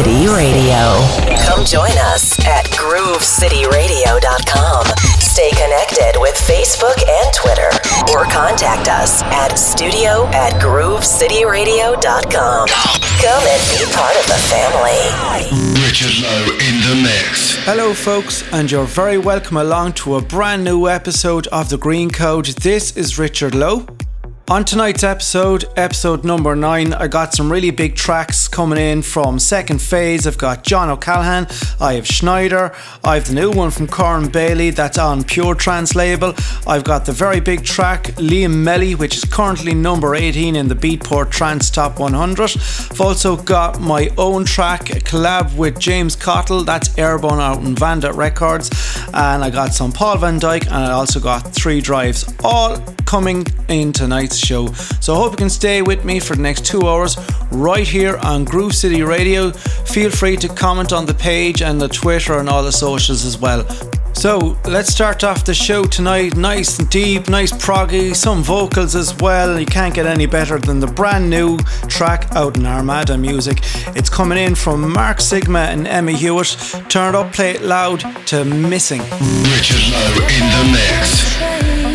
City Radio. Come join us at groovecityradio.com. Stay connected with Facebook and Twitter or contact us at studio at groovecityradio.com. Come and be part of the family. Richard Lowe in the mix. Hello, folks, and you're very welcome along to a brand new episode of The Green Code. This is Richard Lowe. On tonight's episode, episode number nine, I got some really big tracks coming in from Second Phase. I've got John O'Callaghan, I have Sniejder, I have the new one from Corin Bayley that's on Pure Trance label. I've got the very big track Liam Melly, which is currently number 18 in the Beatport Trance Top 100. I've also got my own track, a collab with James Cottle, that's Airborne out in Vandit Records, and I got some Paul Van Dyk, and I also got three drives, all coming in tonight's show. So I hope you can stay with me for the next two hours right here on Groove City Radio. Feel free to comment on the page and the Twitter and all the socials as well. So let's start off the show tonight. Nice and deep, nice proggy, some vocals as well. You can't get any better than the brand new track out in Armada Music. It's coming in from Mark Sixma and Emma Hewitt. Turn it up, play it loud to Missing. Richard Lowe in the mix.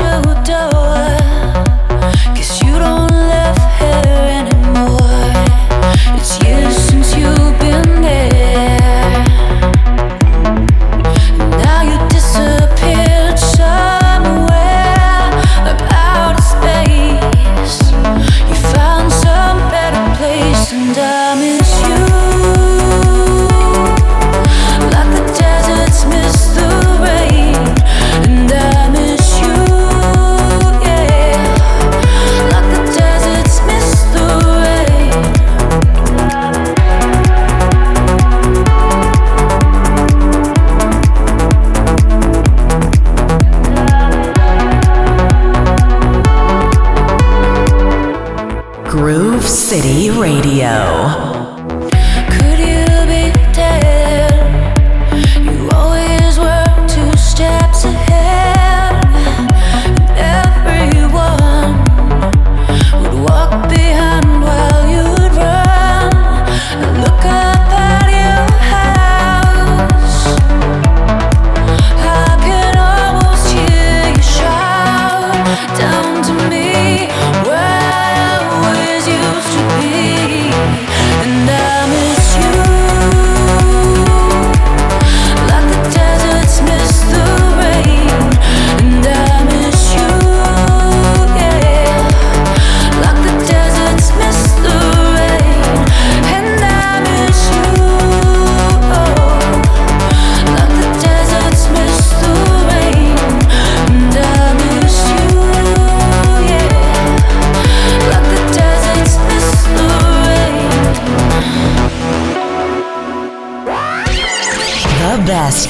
Through door.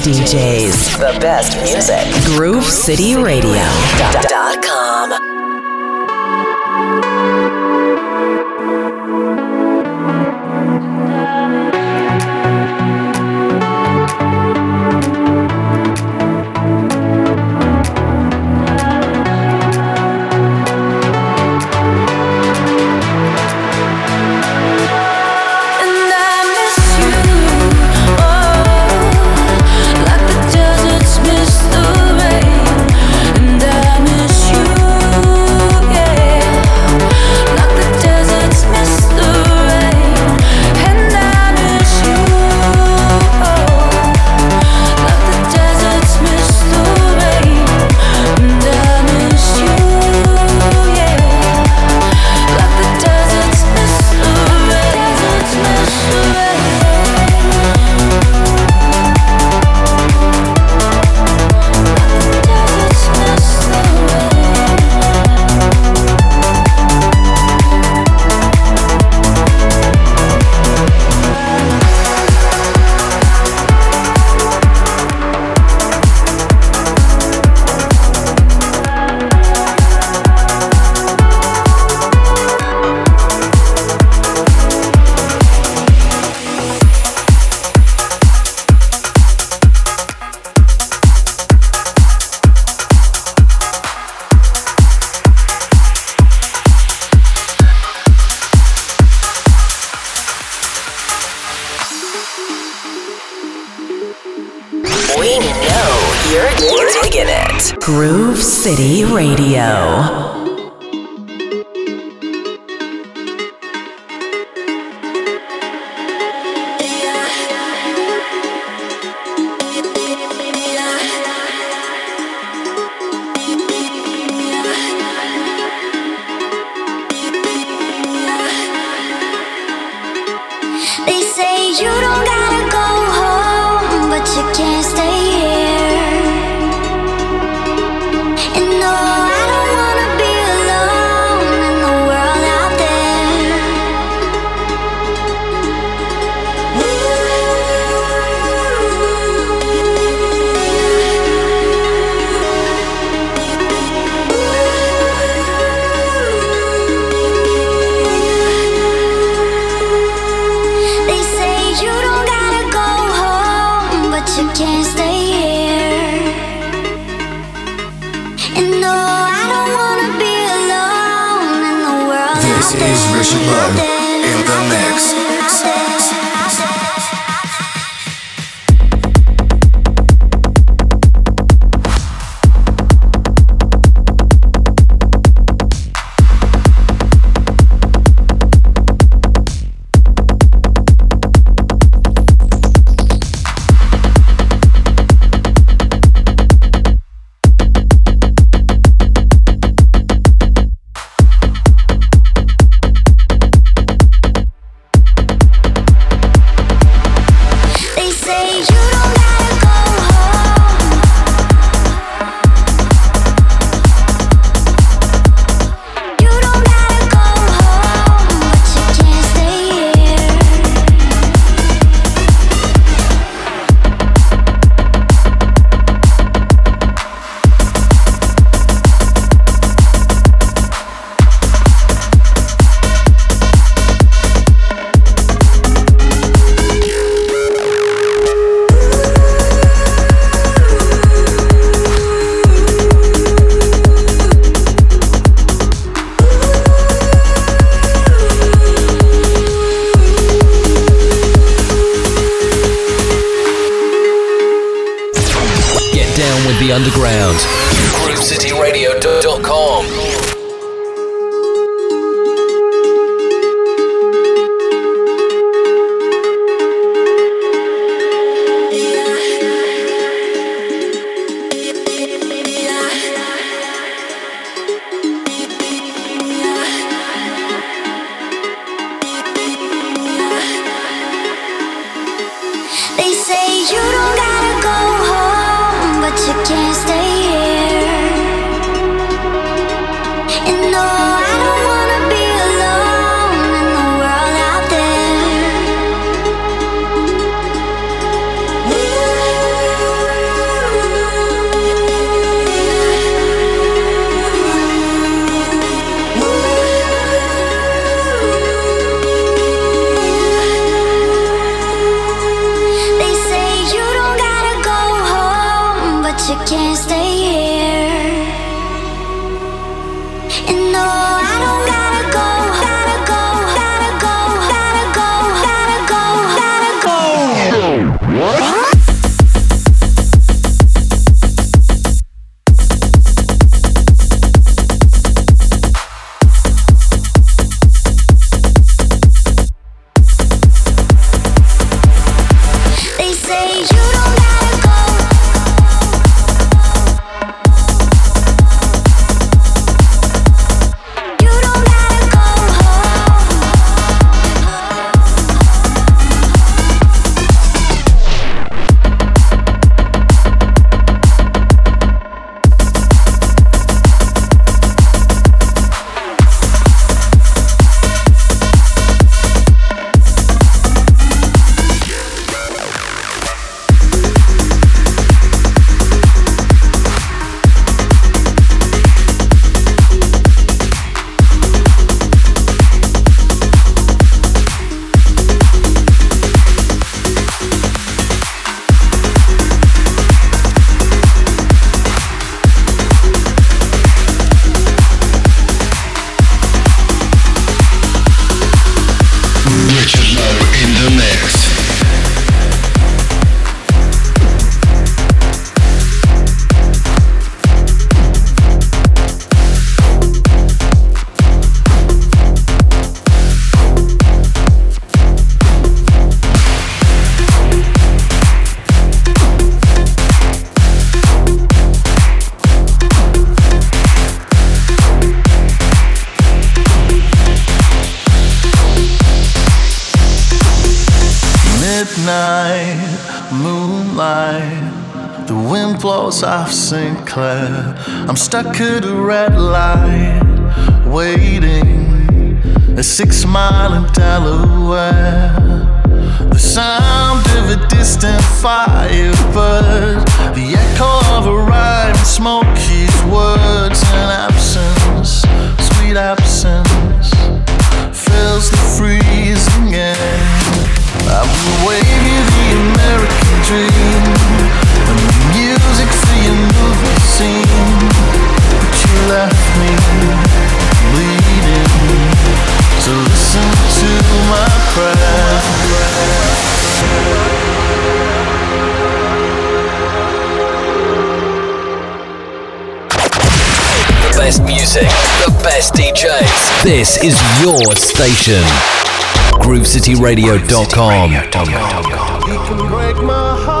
DJs. The best music. Groove midnight moonlight. The wind blows off St. Clair. I'm stuck at a red light, waiting a six mile in Delaware. The sound of a distant firebird, the echo of a smoke his words and absence, sweet absence, fills the freezing air. Best music, the best DJs. This is your station GrooveCityRadio.com.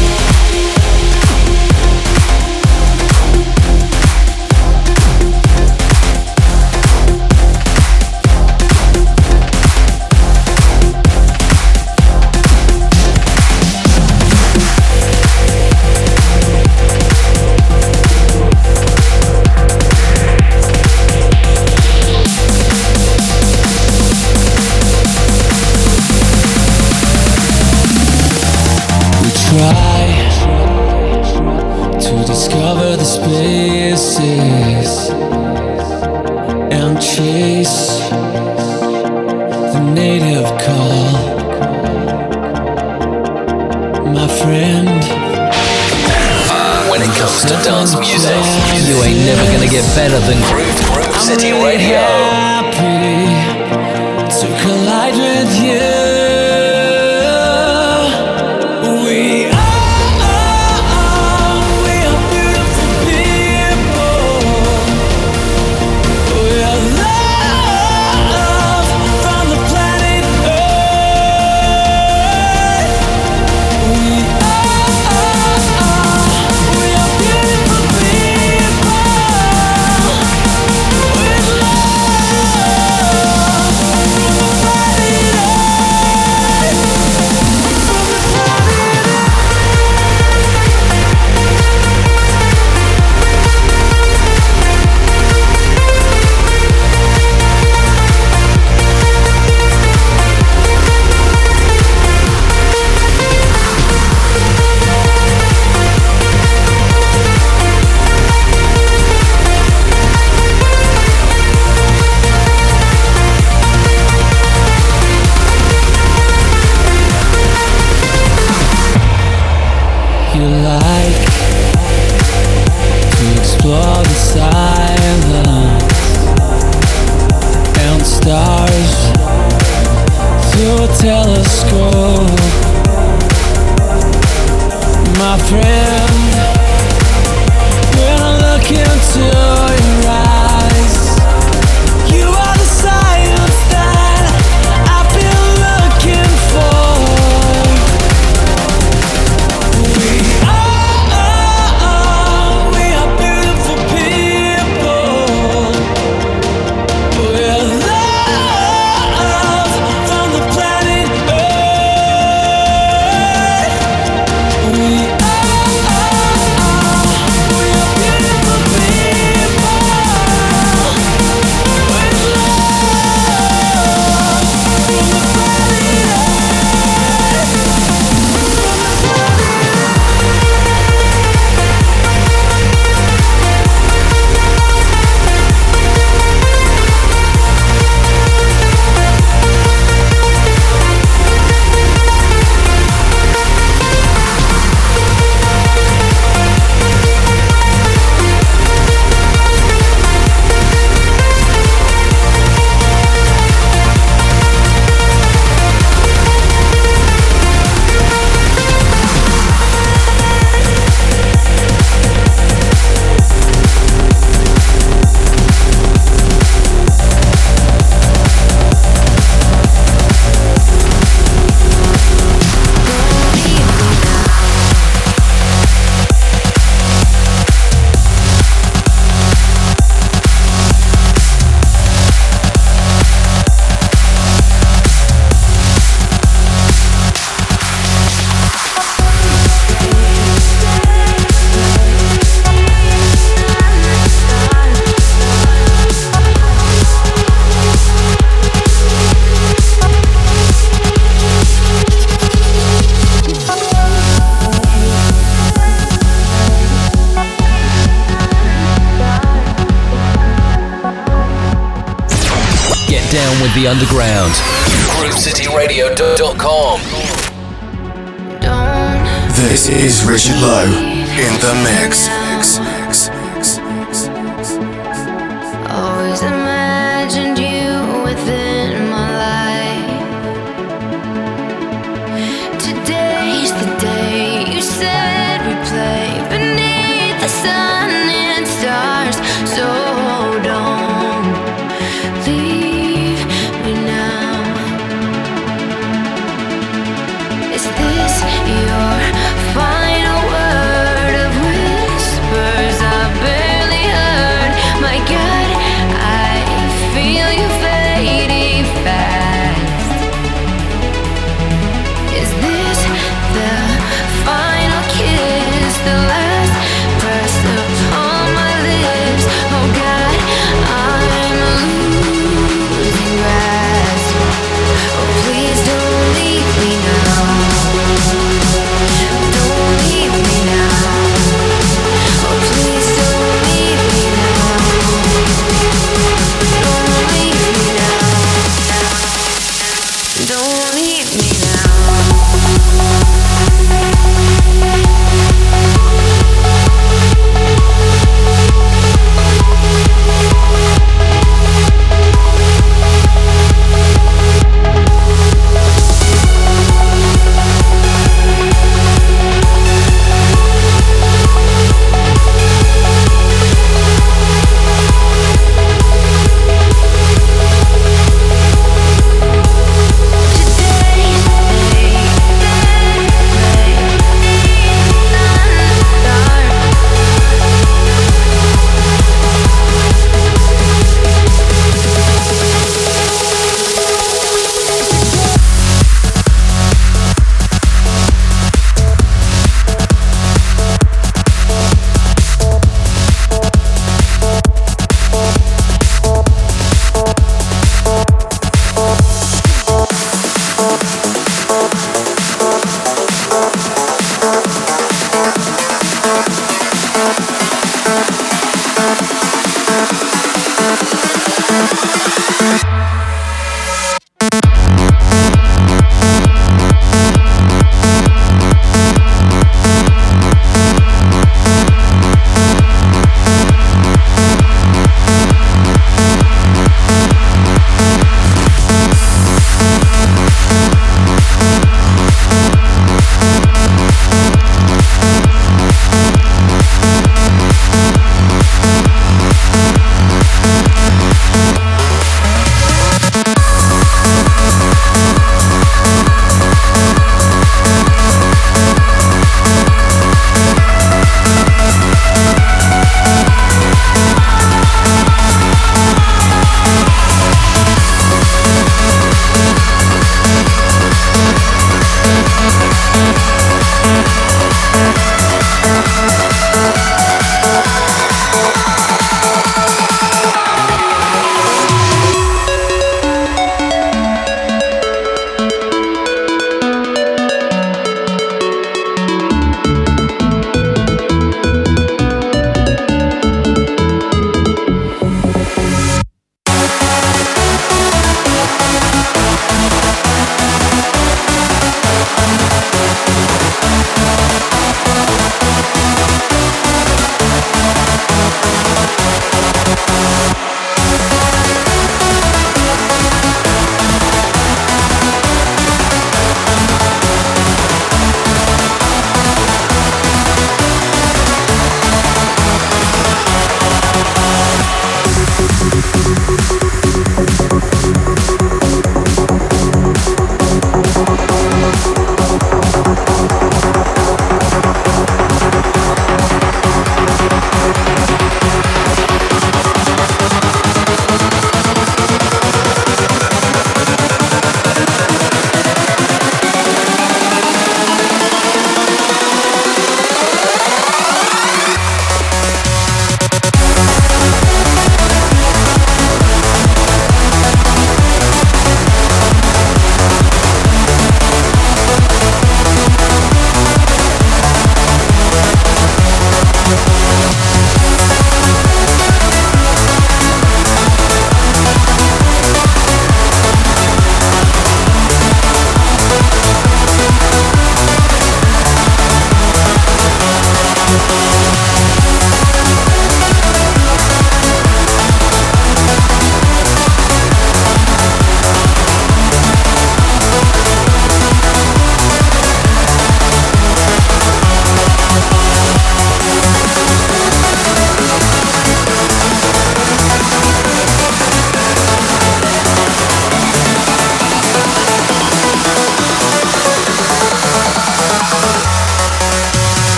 Dance music, you ain't never gonna get better than Groove Groove City Radio. Underground. GrooveCityRadio.com. This is Richard Lowe in the mix,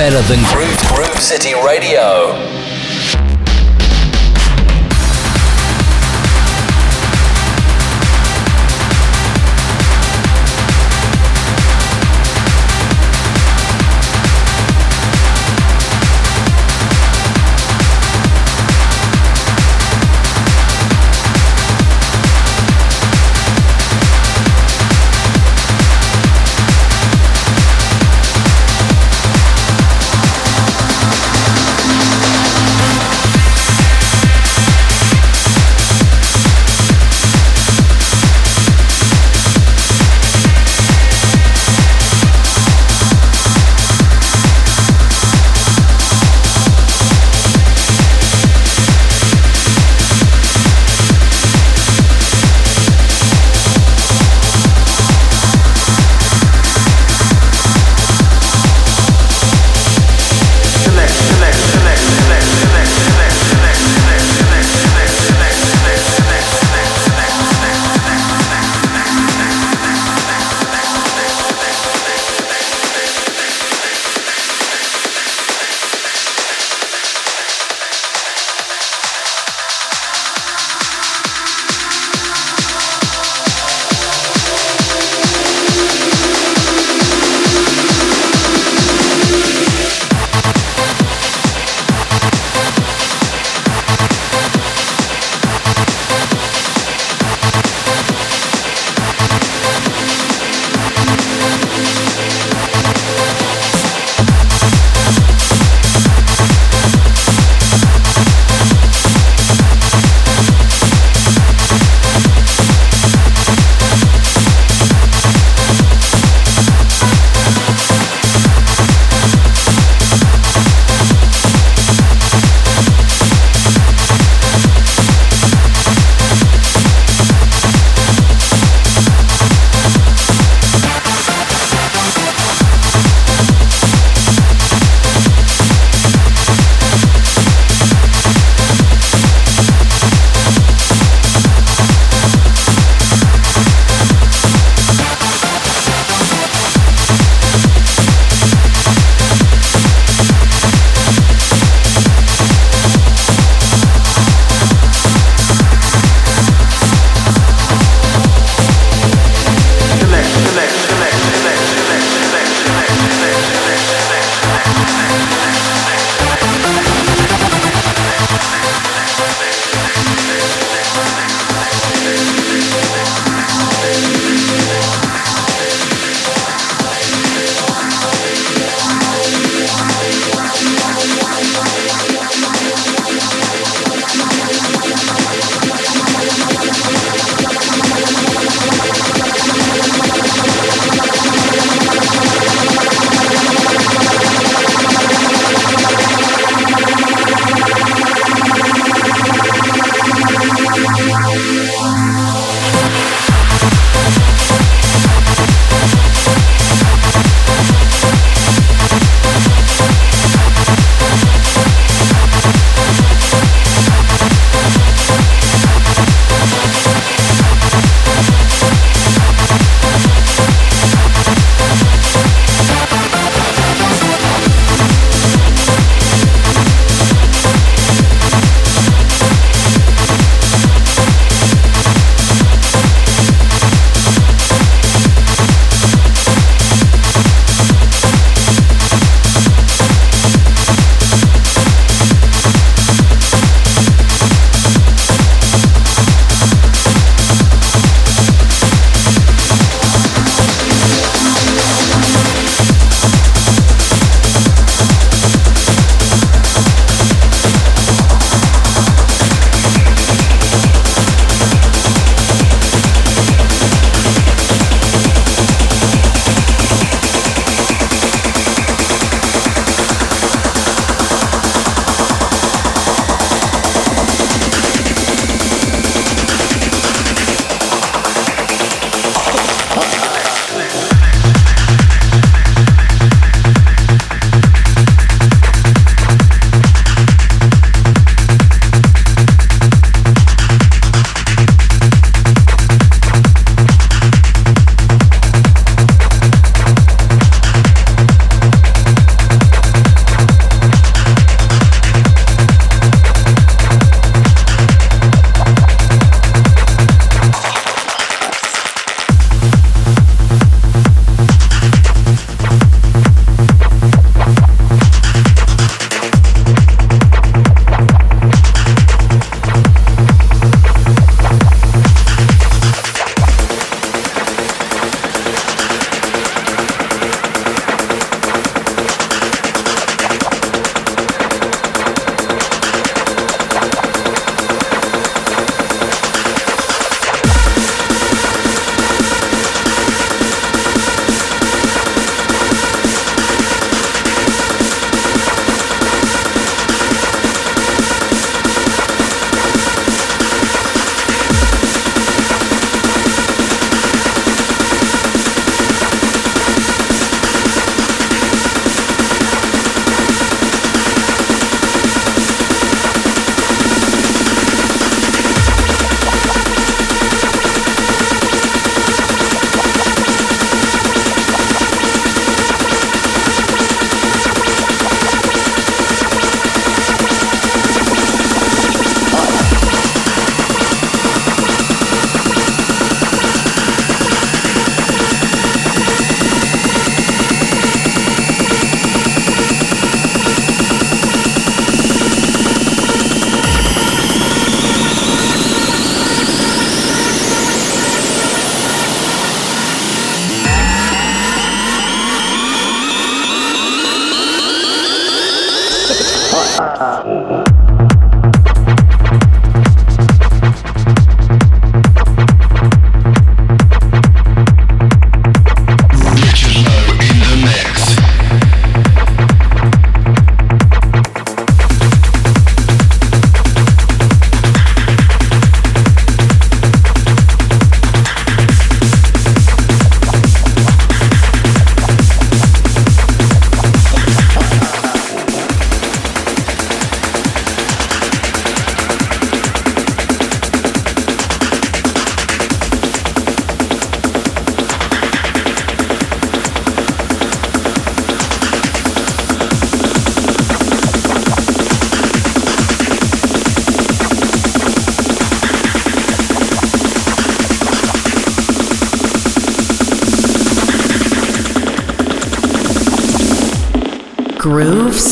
better than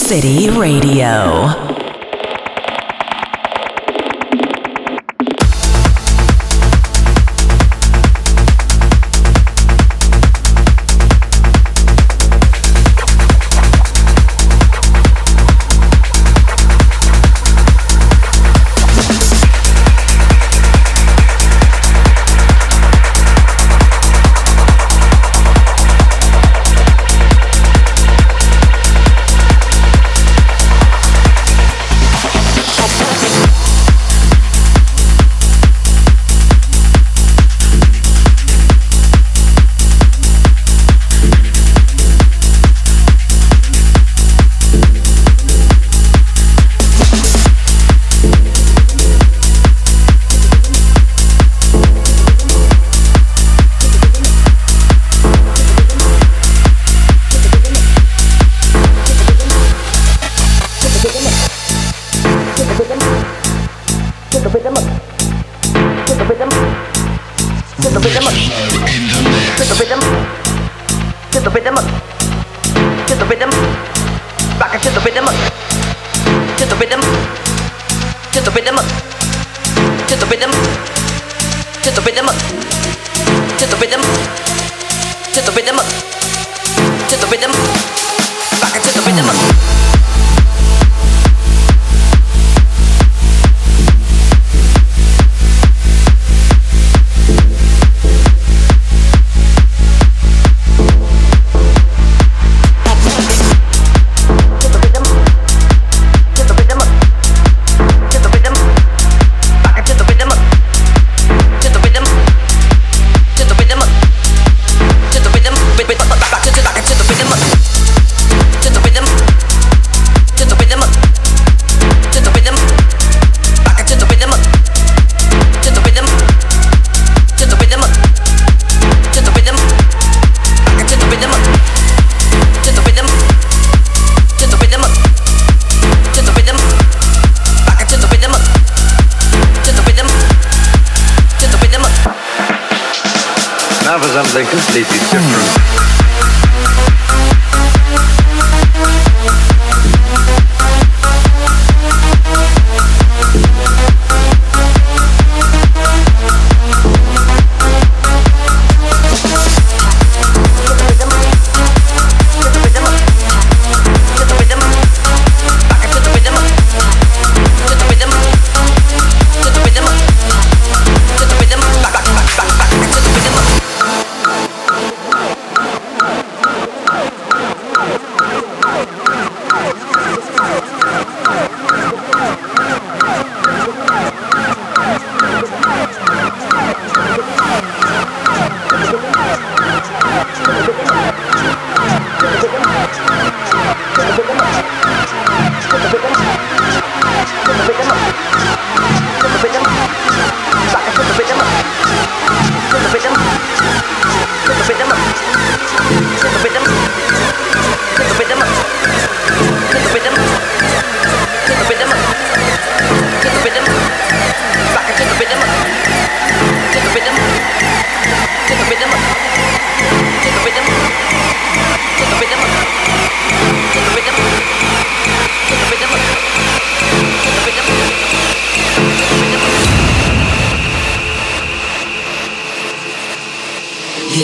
City Radio.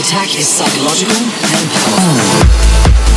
attack is psychological and powerful.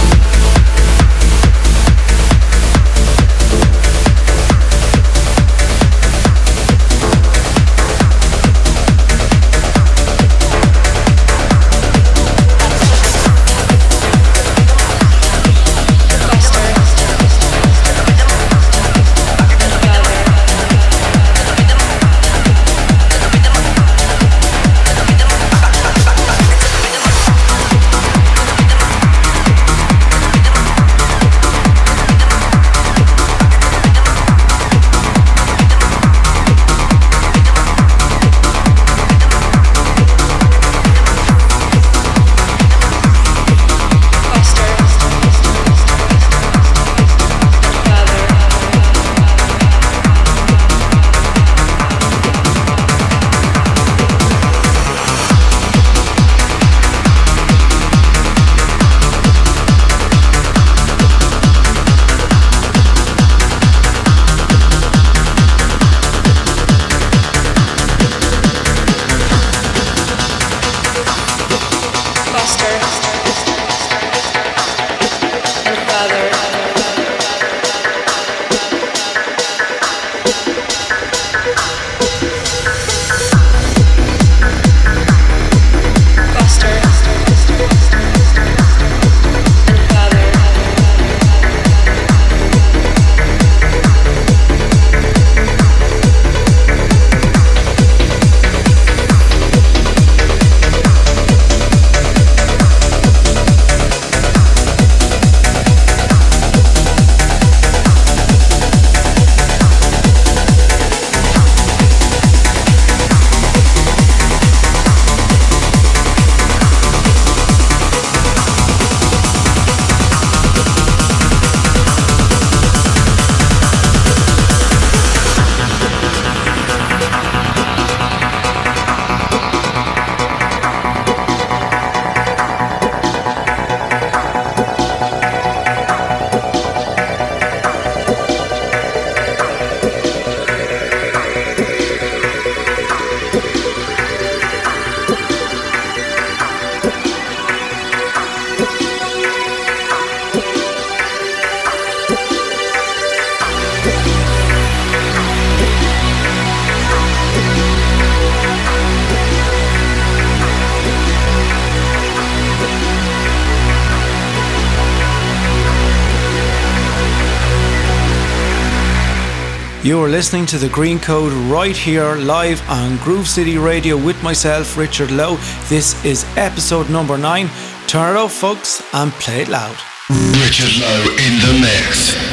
Listening to the Green Code right here live on Groove City Radio with myself, Richard Lowe. This is episode number nine. Turn it up, folks, and play it loud. Richard Lowe in the mix.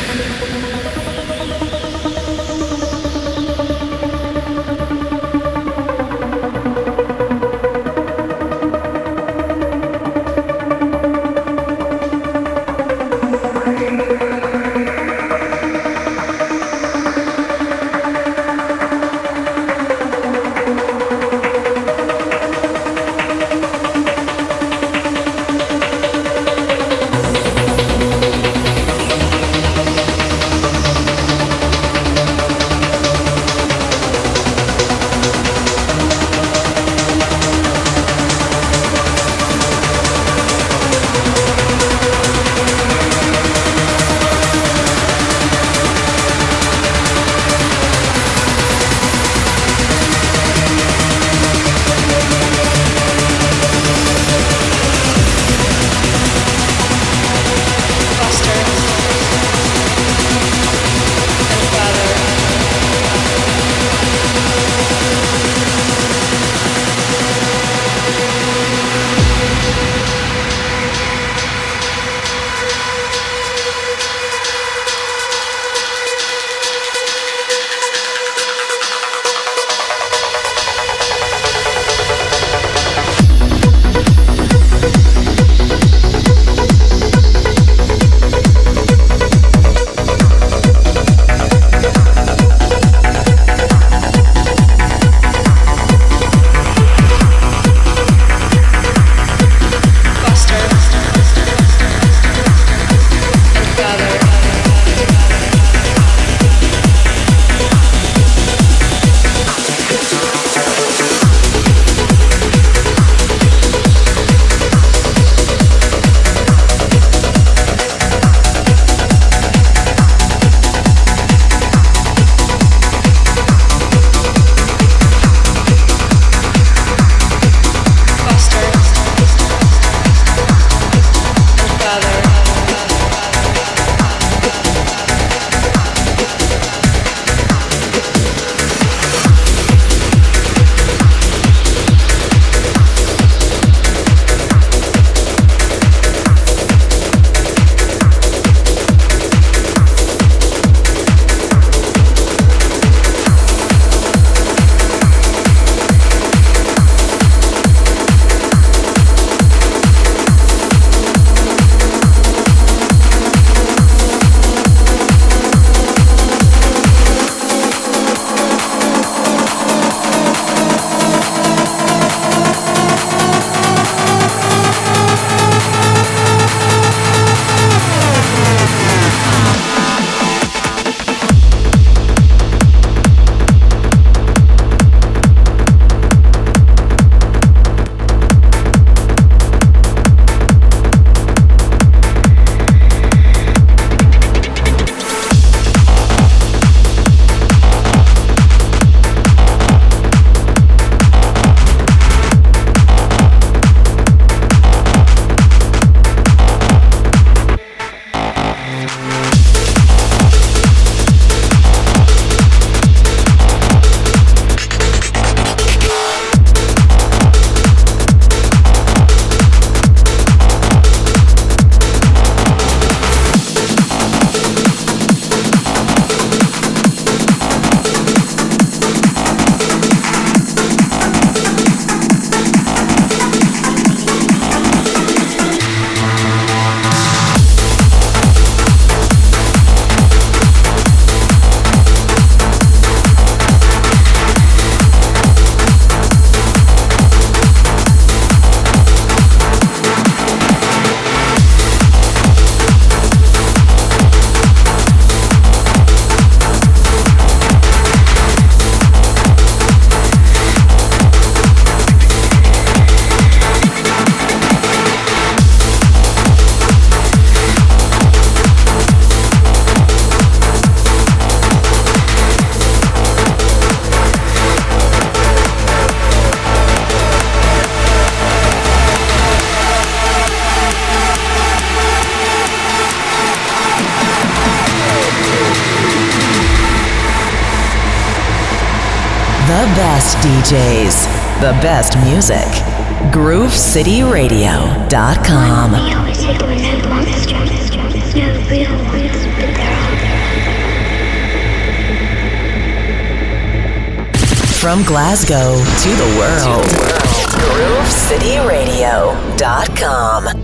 DJs, the best music. GrooveCityRadio.com. We always say there were no monsters, no real ones, but they're out there. From Glasgow to the world. GrooveCityRadio.com.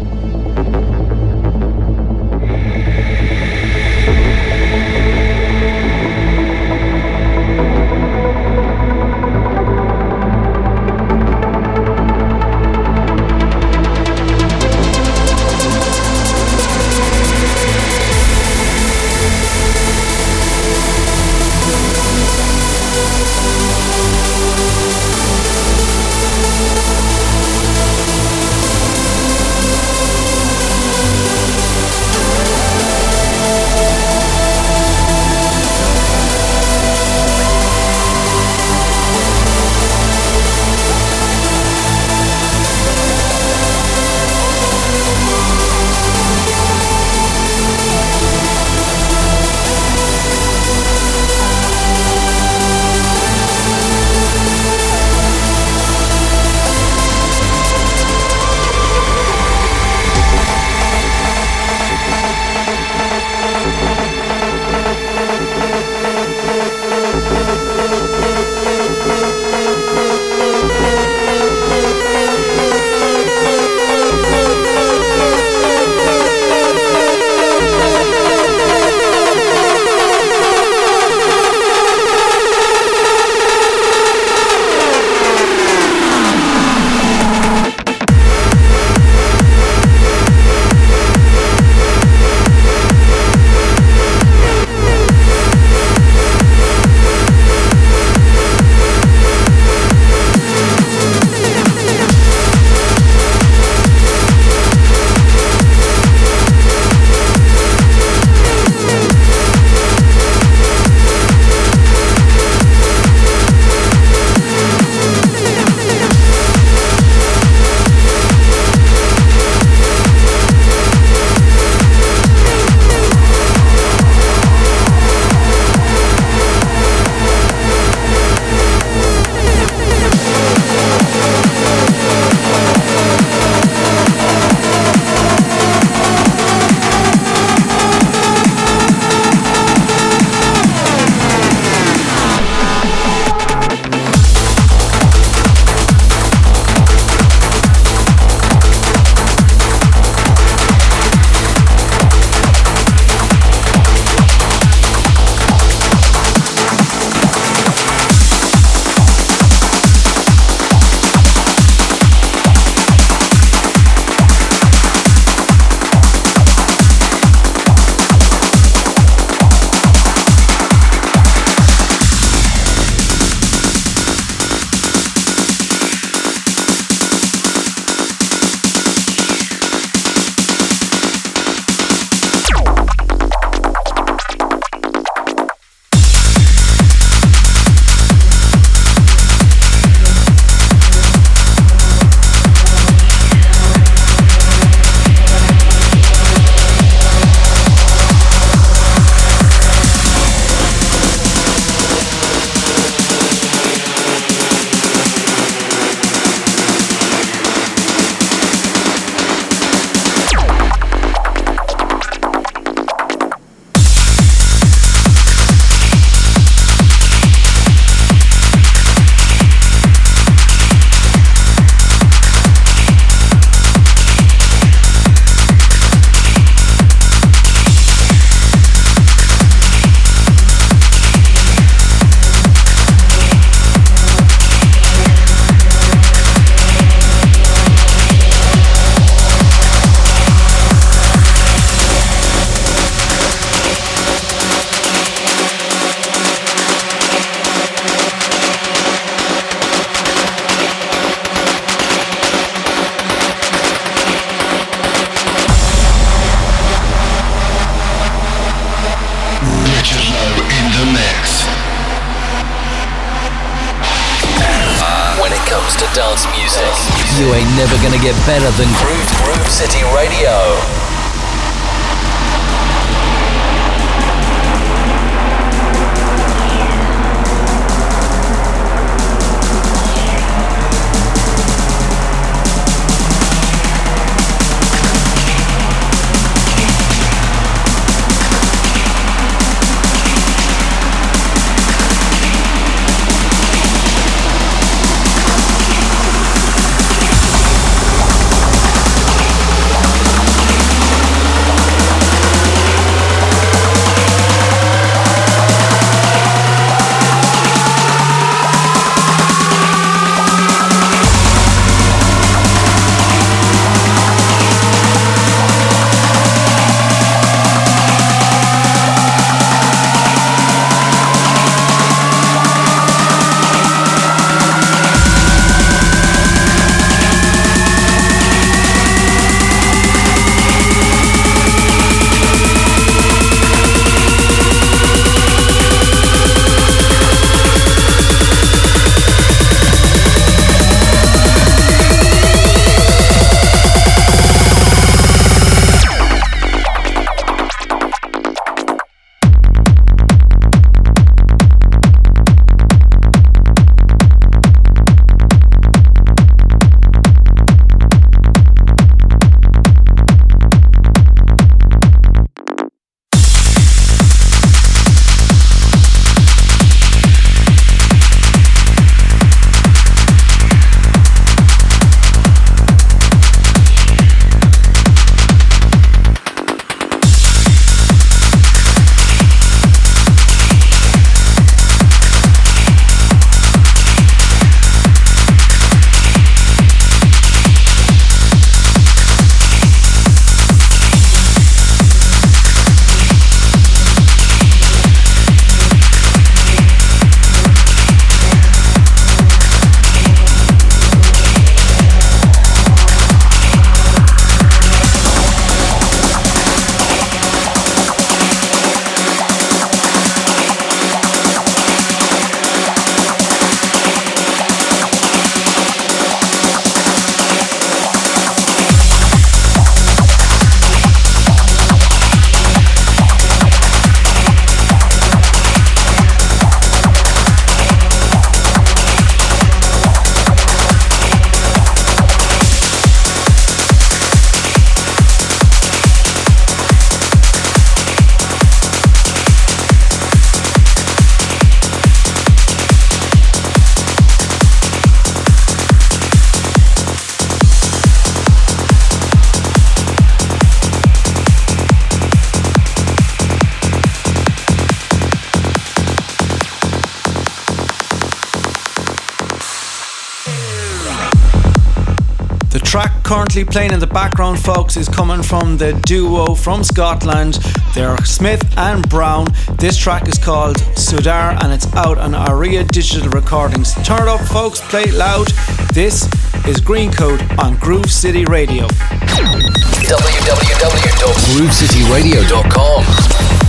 playing in the background, folks, is coming from the duo from Scotland. They're Smith and Brown. This track is called Sudar and it's out on Aria Digital Recordings. Turn it up, folks, play it loud. This is Green Code on Groove City Radio. www.groovecityradio.com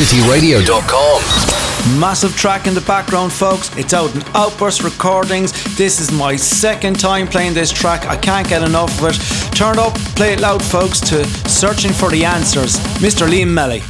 GrooveCityRadio.com. Massive track in the background, folks. It's out in Outburst Recordings. This is my second time playing this track. I can't get enough of it. Turn up, play it loud, folks, to Searching for the Answers. Mr. Liam Melly.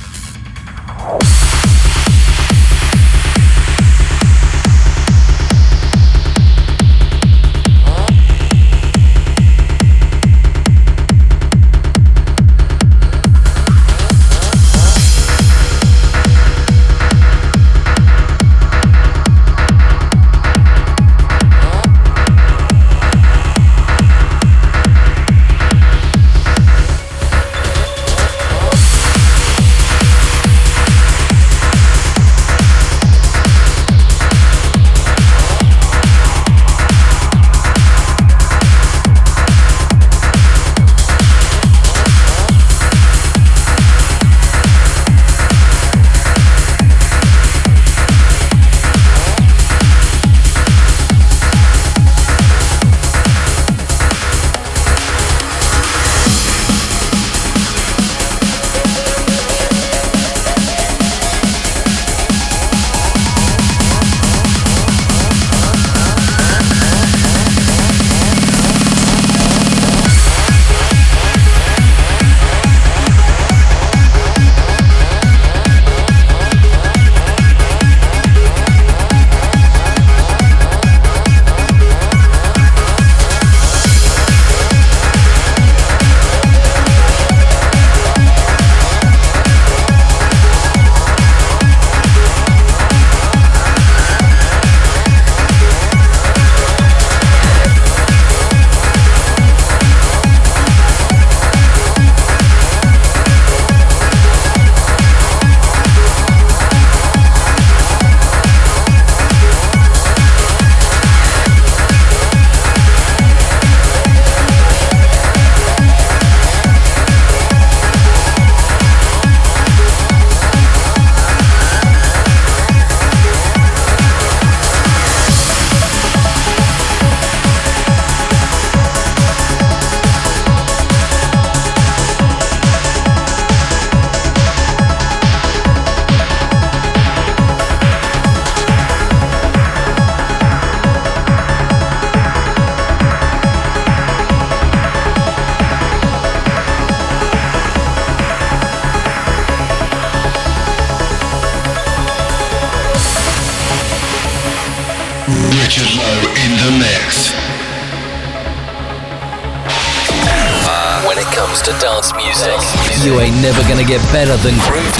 Get better than Groove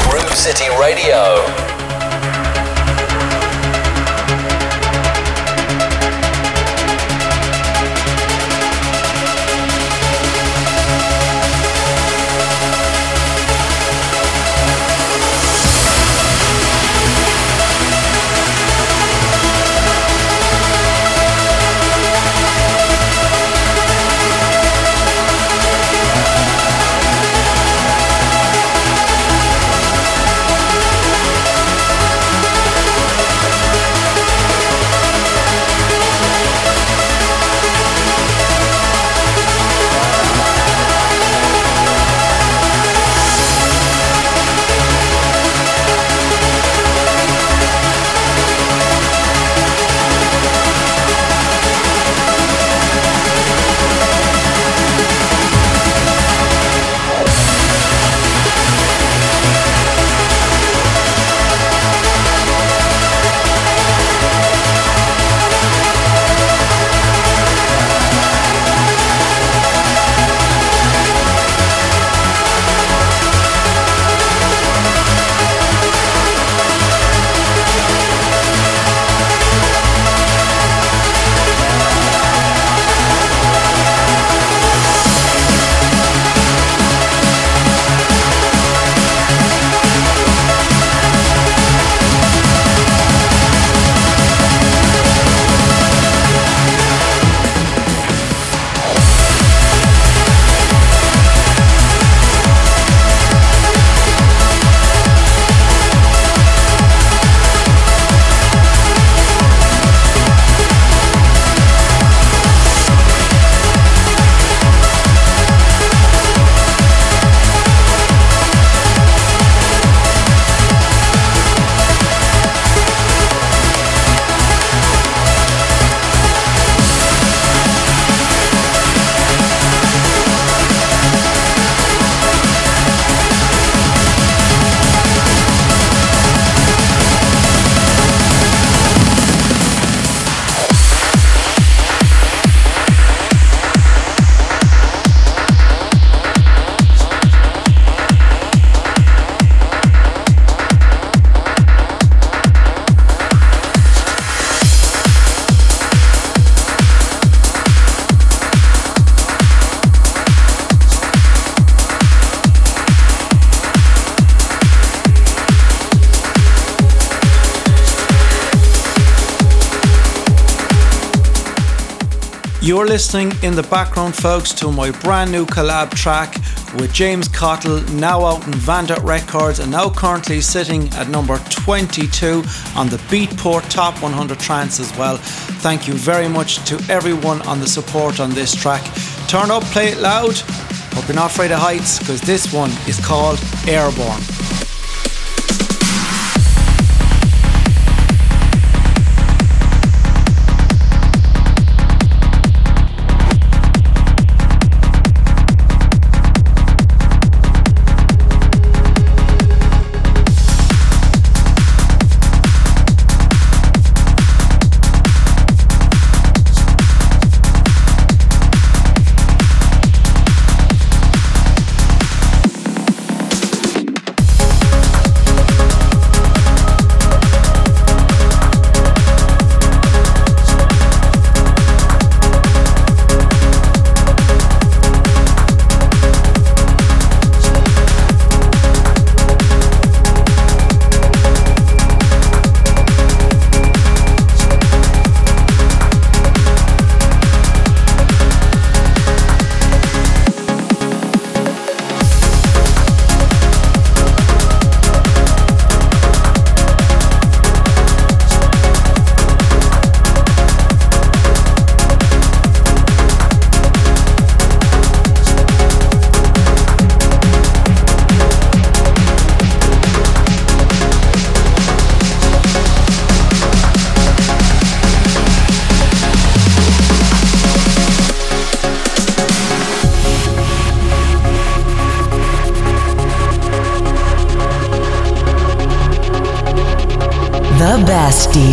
You're listening in the background, folks, to my brand new collab track with James Cottle, now out in Vandit Records and now currently sitting at number 22 on the Beatport Top 100 Trance as well. Thank you very much to everyone on the support on this track. Turn up, play it loud. Hope you're not afraid of heights because this one is called Airborne.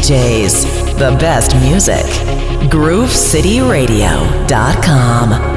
DJs. the best music. GrooveCityRadio.com.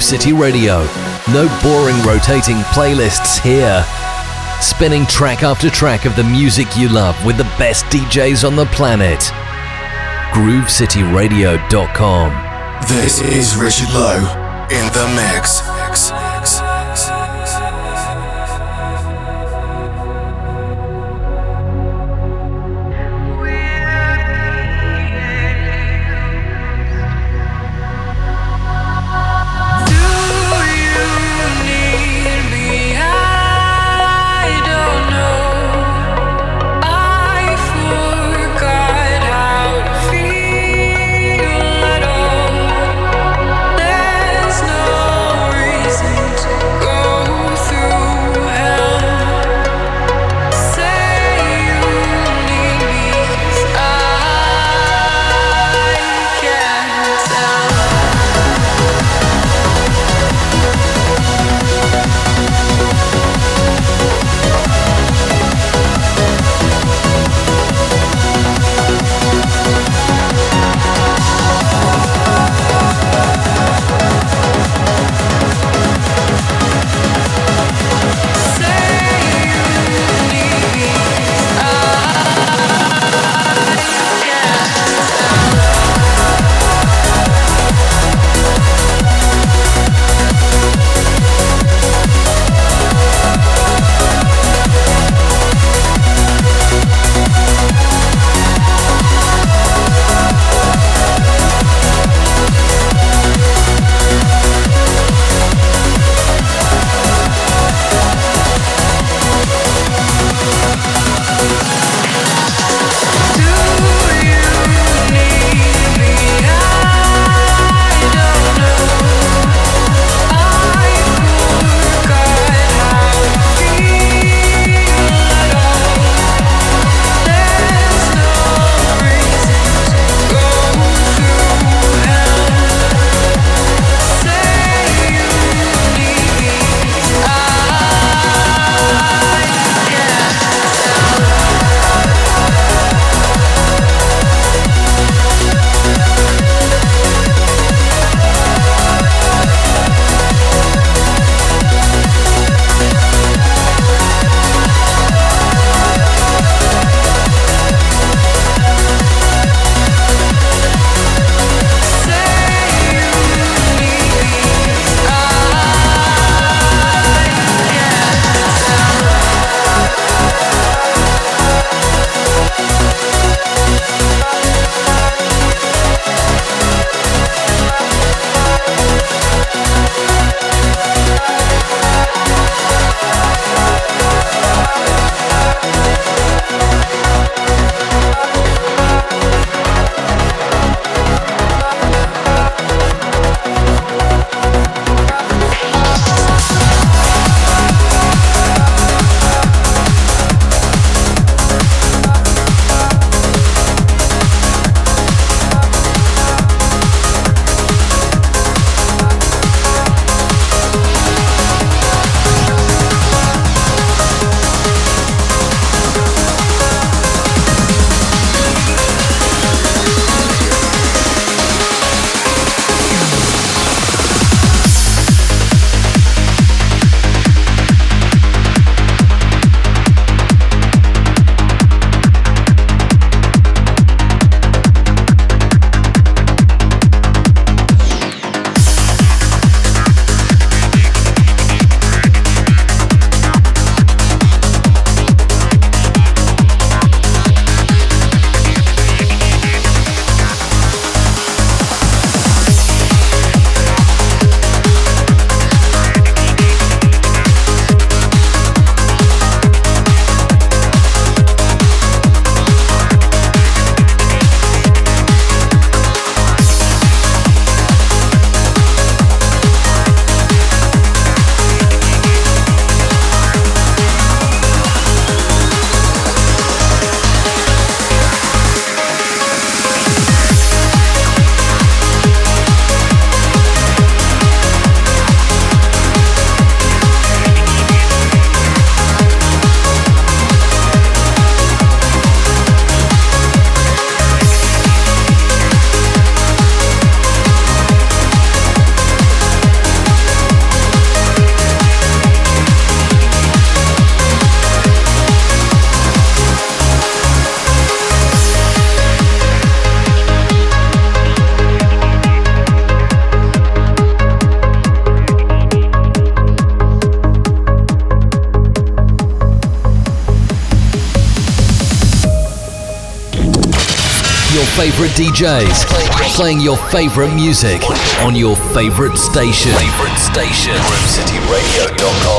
City Radio. No boring rotating playlists here. Spinning track after track of the music you love with the best DJs on the planet. GrooveCityRadio.com. This is Richard Lowe in the mix. Favorite DJs, playing your favorite music on your favorite station. Favorite station. GrooveCityRadio.com.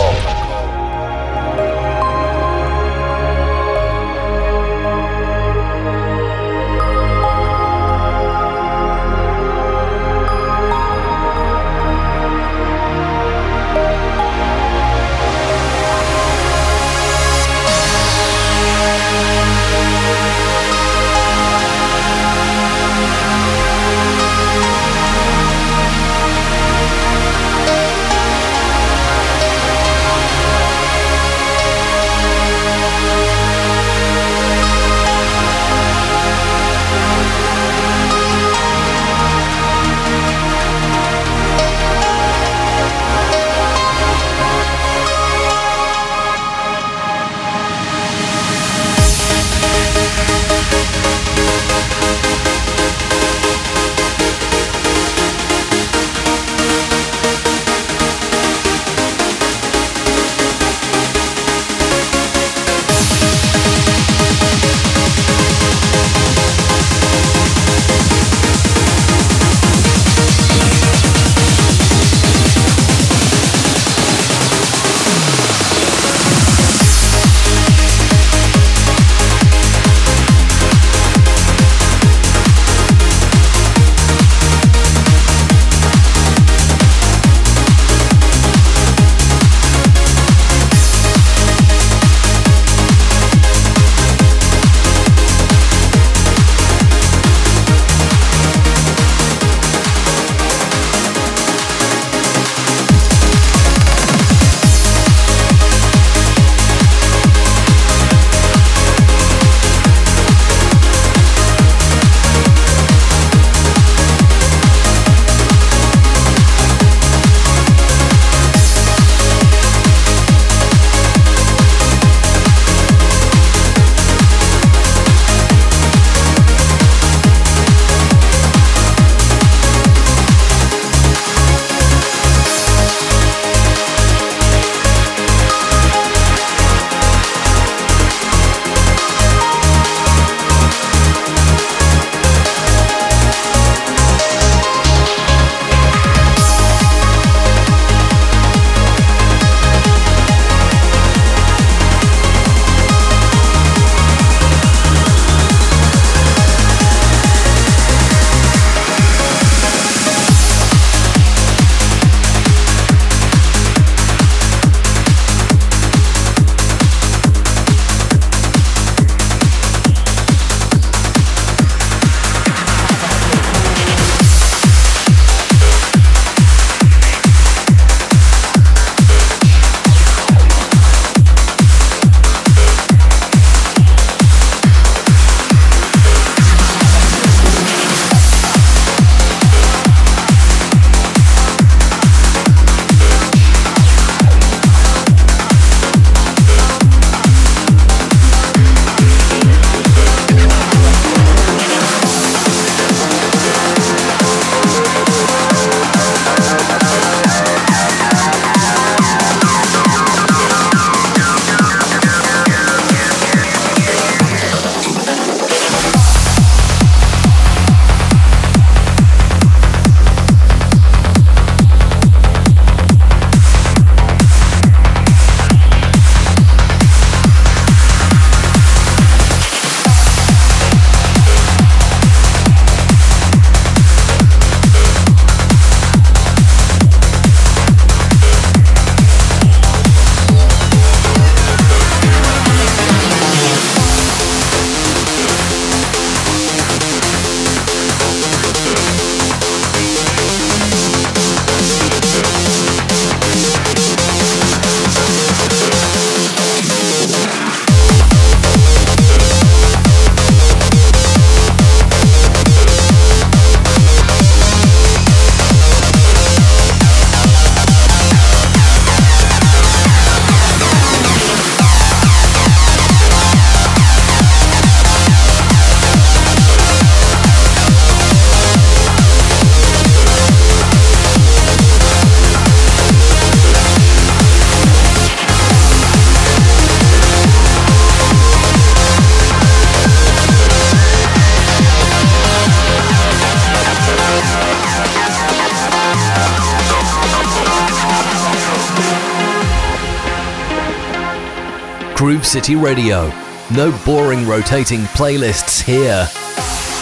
City Radio. No boring rotating playlists here.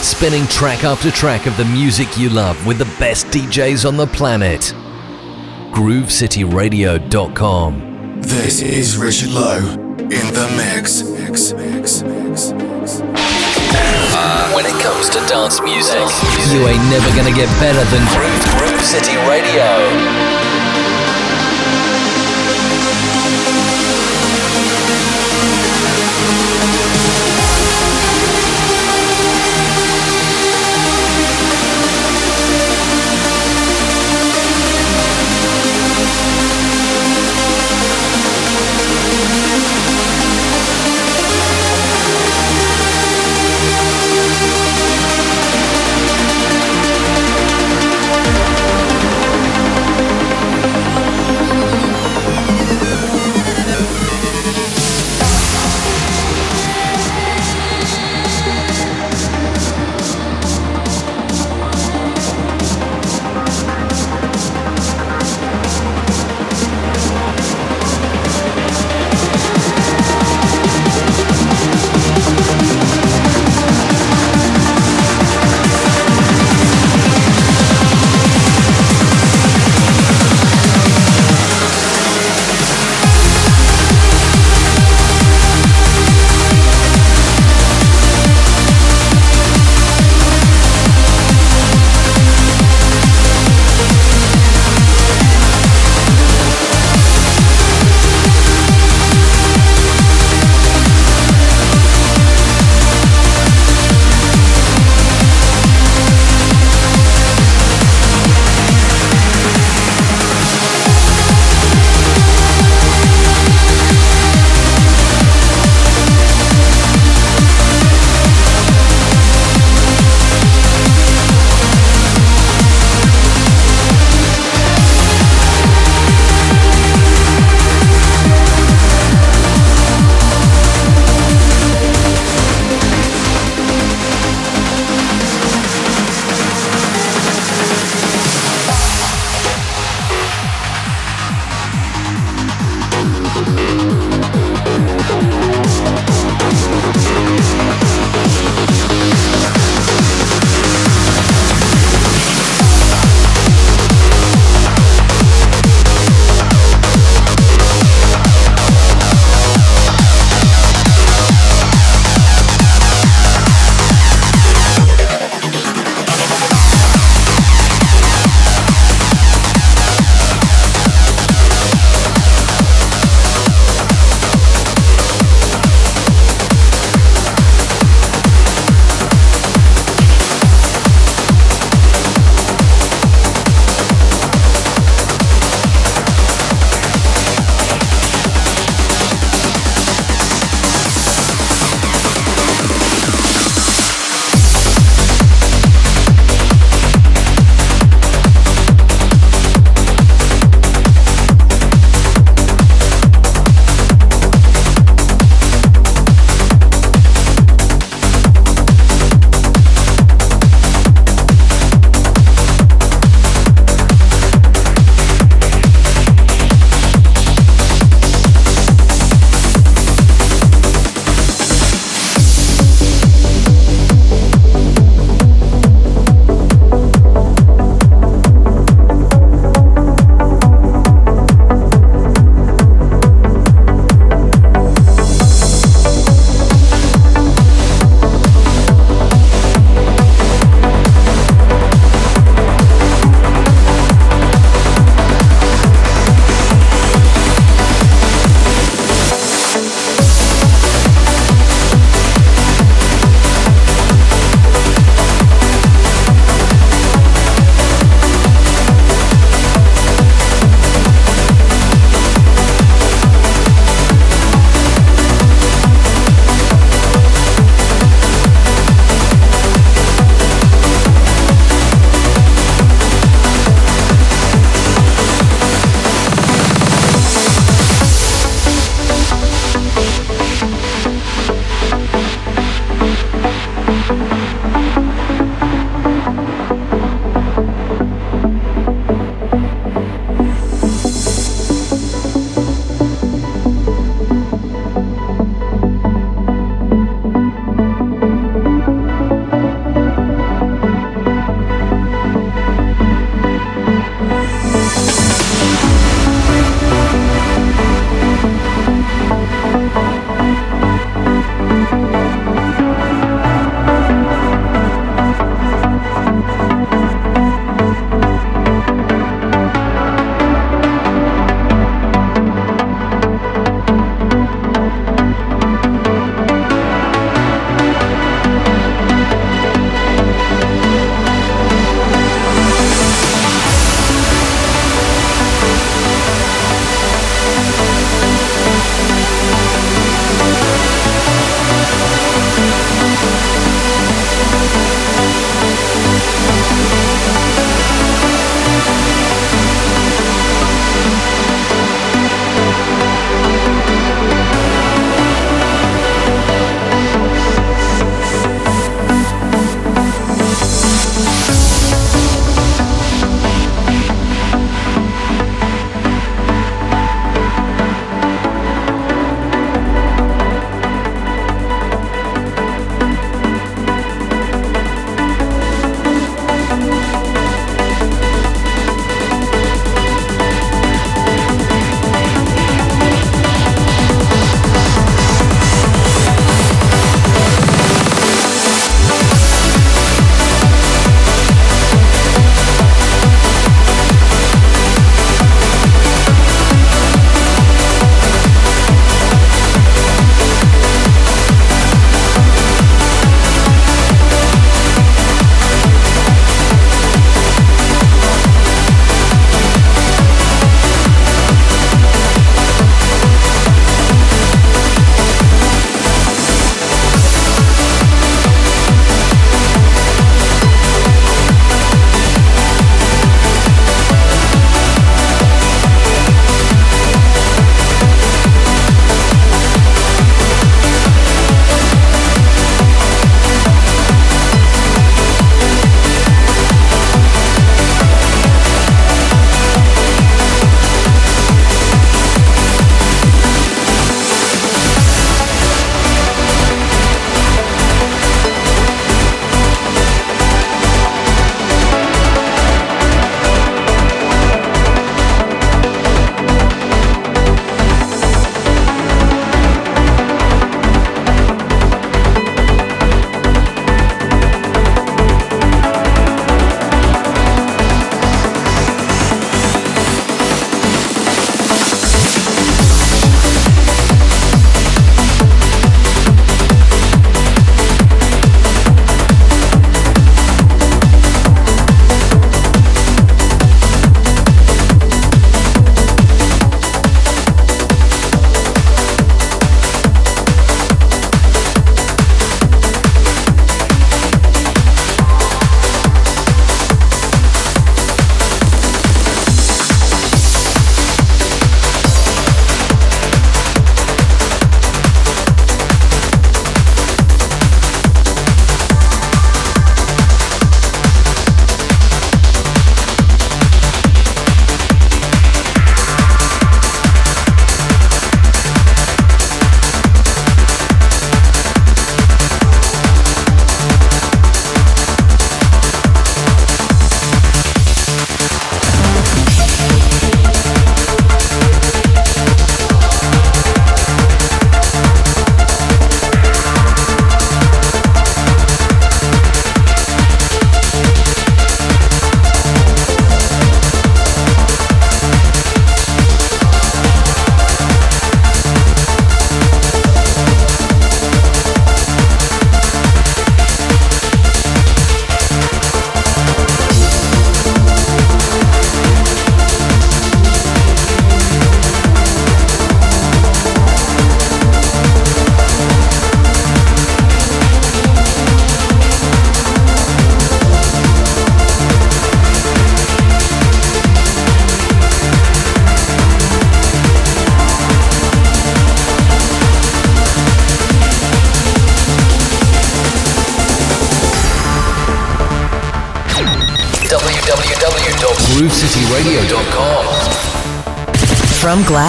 Spinning track after track of the music you love with the best DJs on the planet. GrooveCityRadio.com. This is Richard Lowe in the mix. mix, mix, mix, mix. When it comes to dance music, you ain't never gonna get better than Groove, Groove City Radio.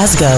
Glasgow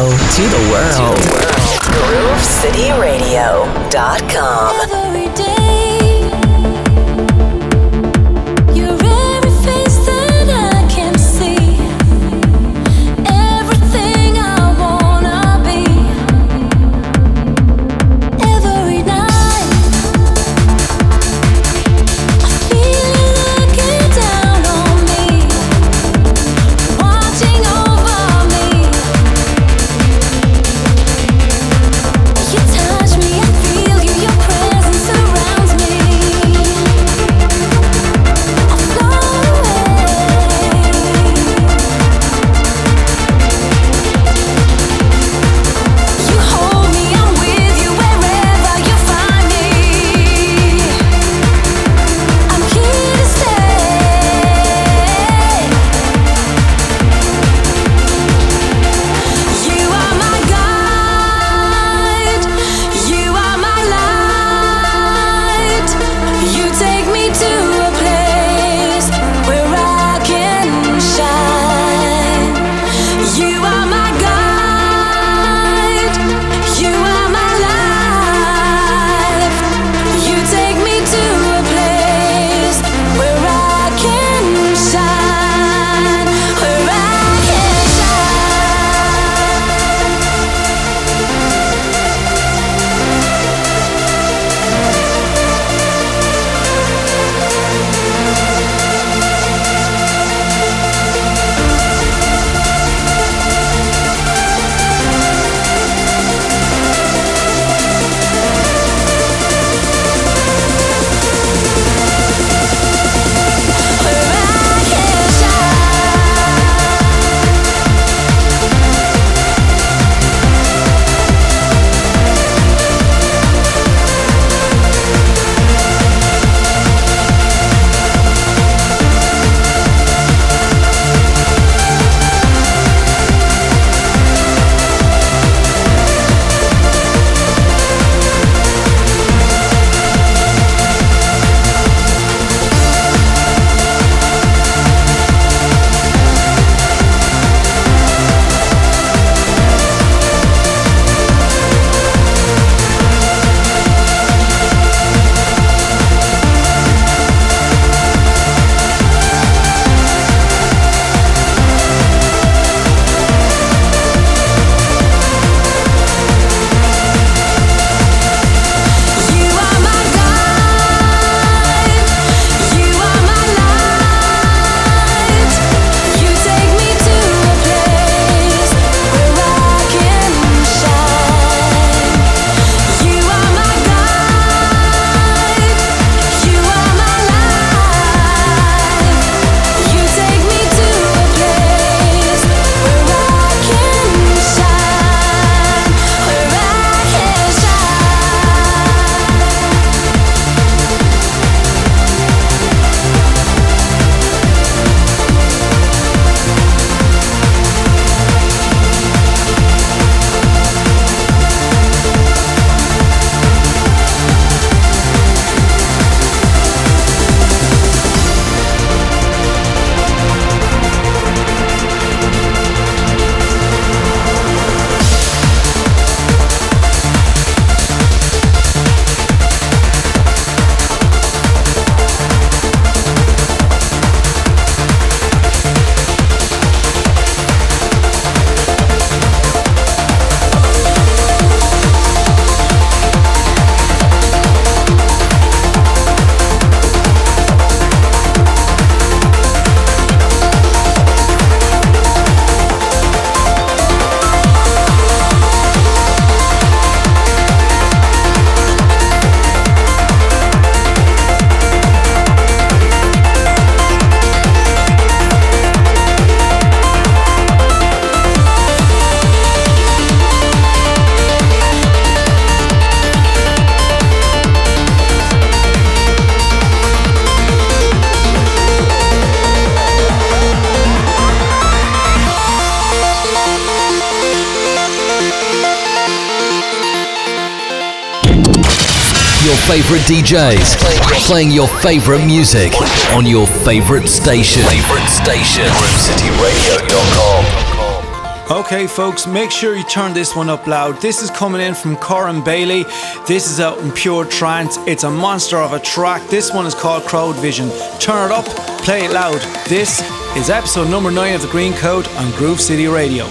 DJs playing your favorite music on your favorite station. Favorite station. GrooveCityRadio.com. Okay, folks, make sure you turn this one up loud. This is coming in from Corin Bayley. This is out in pure trance. It's a monster of a track. This one is called Crowd Vision. Turn it up, play it loud. This is episode number nine of the Green Code on Groove City Radio.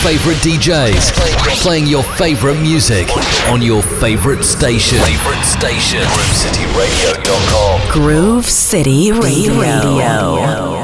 Favorite DJs playing your favorite music on your favorite station. Favorite station. GrooveCityRadio.com. Groove City Radio. Radio.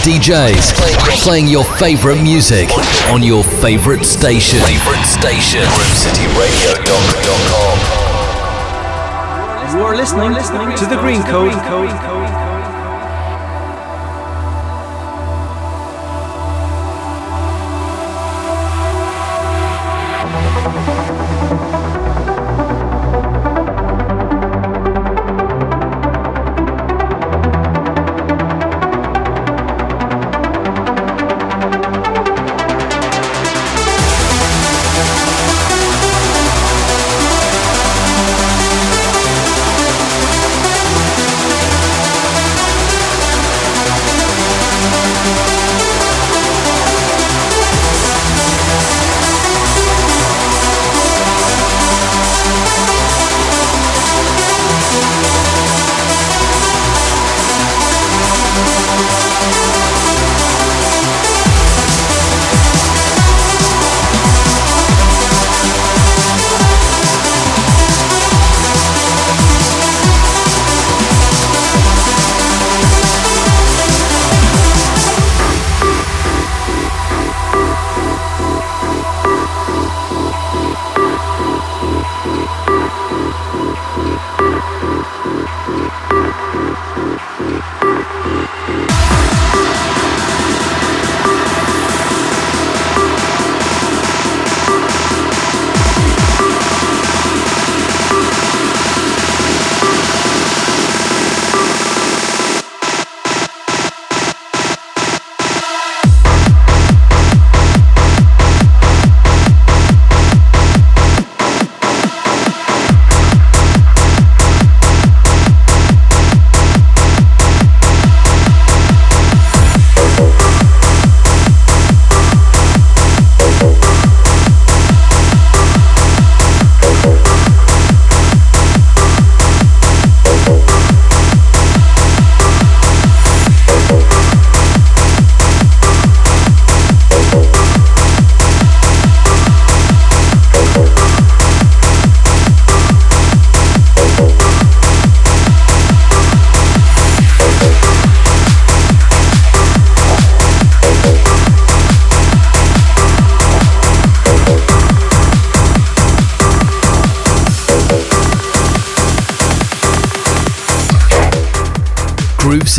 DJs, playing your favorite music on your favorite station. Favorite station. GrooveCityRadio.com. You are listening, listening to the Green Code.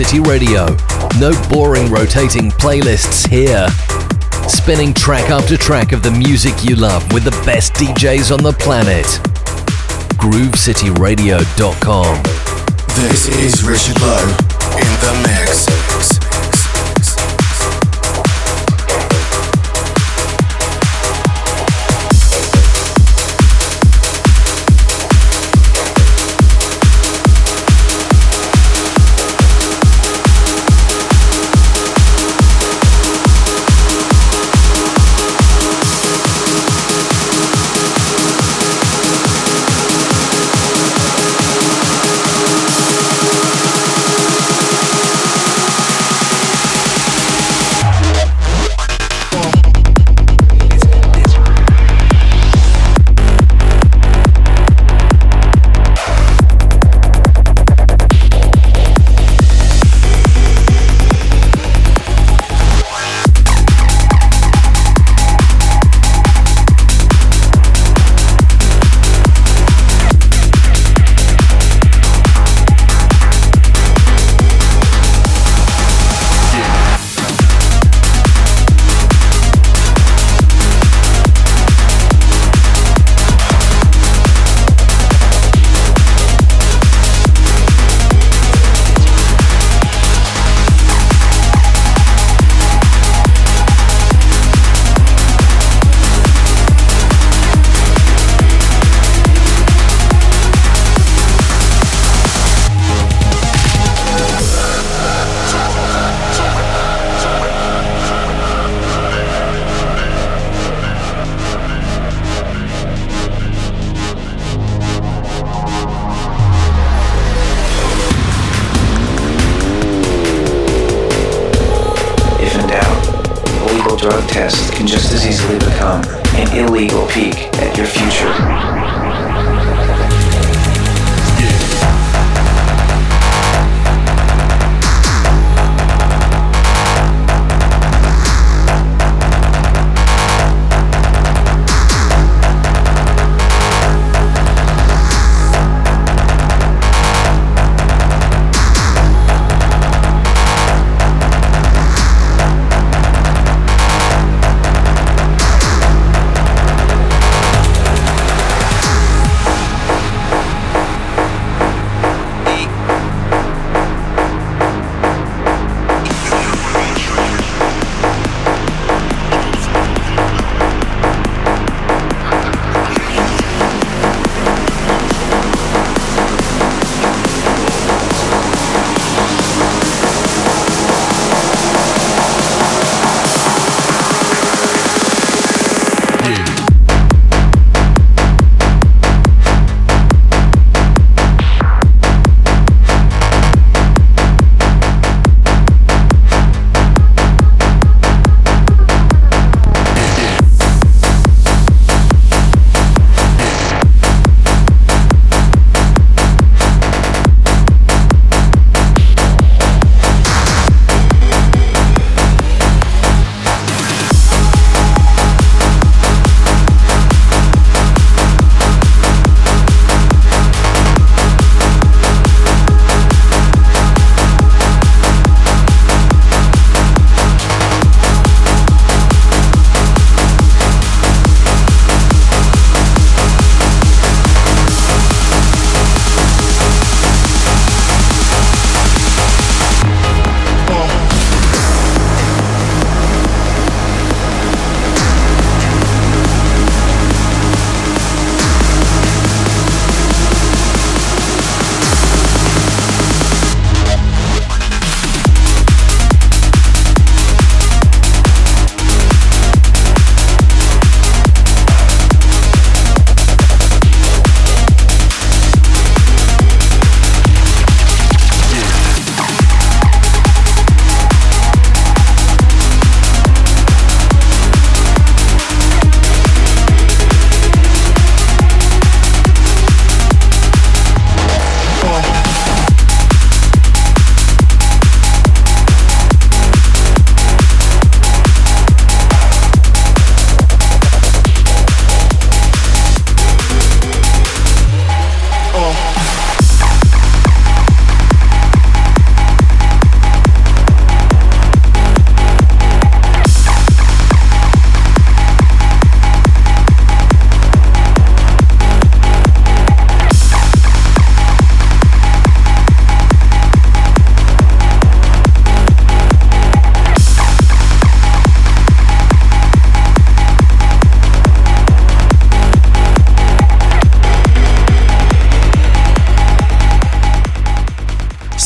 City Radio. No boring rotating playlists here. Spinning track after track of the music you love with the best DJs on the planet. GrooveCityRadio.com. This is Richard Lowe in the mix.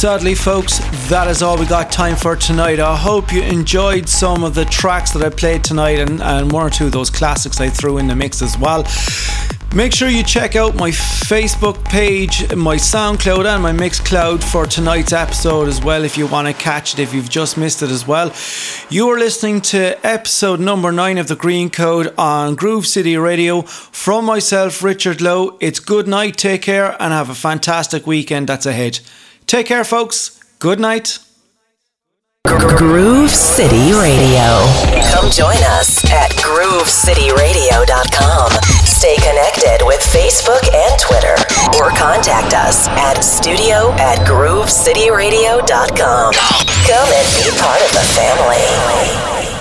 Sadly, folks, that is all we got time for tonight. I hope you enjoyed some of the tracks that I played tonight and, and one or two of those classics I threw in the mix as well. Make sure you check out my Facebook page, my SoundCloud, and my Mixcloud for tonight's episode as well if you want to catch it if you've just missed it as well. You are listening to episode number nine of the Green Code on Groove City Radio. From myself, Richard Lowe, it's good night, take care, and have a fantastic weekend that's ahead. Take care, folks. Good night. Groove City Radio. Come join us at groovecityradio.com. Stay connected with Facebook and Twitter or contact us at studio at groovecityradio.com. Come and be part of the family.